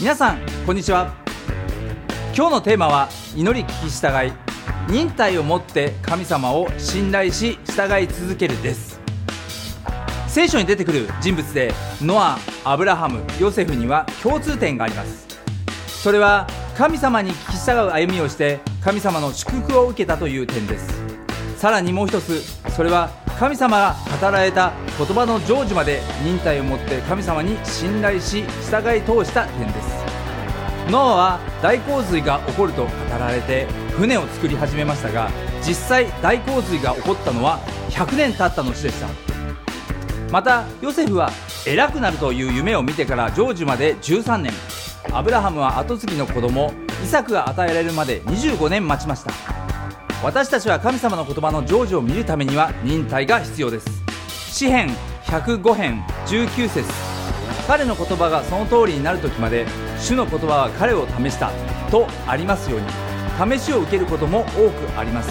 皆さんこんにちは。今日のテーマは祈り聞き従い。忍耐を持って神様を信頼し従い続けるです。聖書に出てくる人物でノア、アブラハム、ヨセフには共通点があります。それは神様に聞き従う歩みをして神様の祝福を受けたという点です。さらにもう一つそれは神様が語られた言葉の成就まで忍耐を持って神様に信頼し従い通した点です。ノアは大洪水が起こると語られて船を作り始めましたが実際大洪水が起こったのは100年経った後でした。またヨセフは偉くなるという夢を見てから成就まで13年。アブラハムは後継ぎの子供イサクが与えられるまで25年待ちました。私たちは神様の言葉の成就を見るためには忍耐が必要です。詩編105編19節。彼の言葉がその通りになる時まで主の言葉は彼を試したとありますように。試しを受けることも多くあります。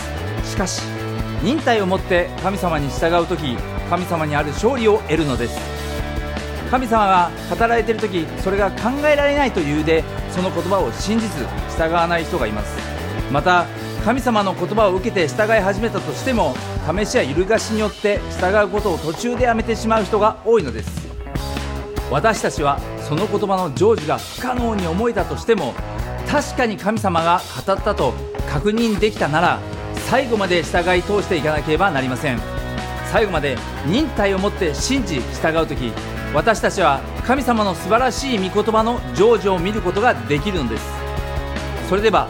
しかし忍耐を持って神様に従う時神様にある勝利を得るのです。神様が語られている時それが考えられないというでその言葉を信じず従わない人がいます。また神様の言葉を受けて従い始めたとしても試しや揺るがしによって従うことを途中でやめてしまう人が多いのです。私たちはその言葉の成就が不可能に思えたとしても確かに神様が語ったと確認できたなら最後まで従い通していかなければなりません。最後まで忍耐を持って信じ従う時私たちは神様の素晴らしい御言葉の成就を見ることができるのです。それでは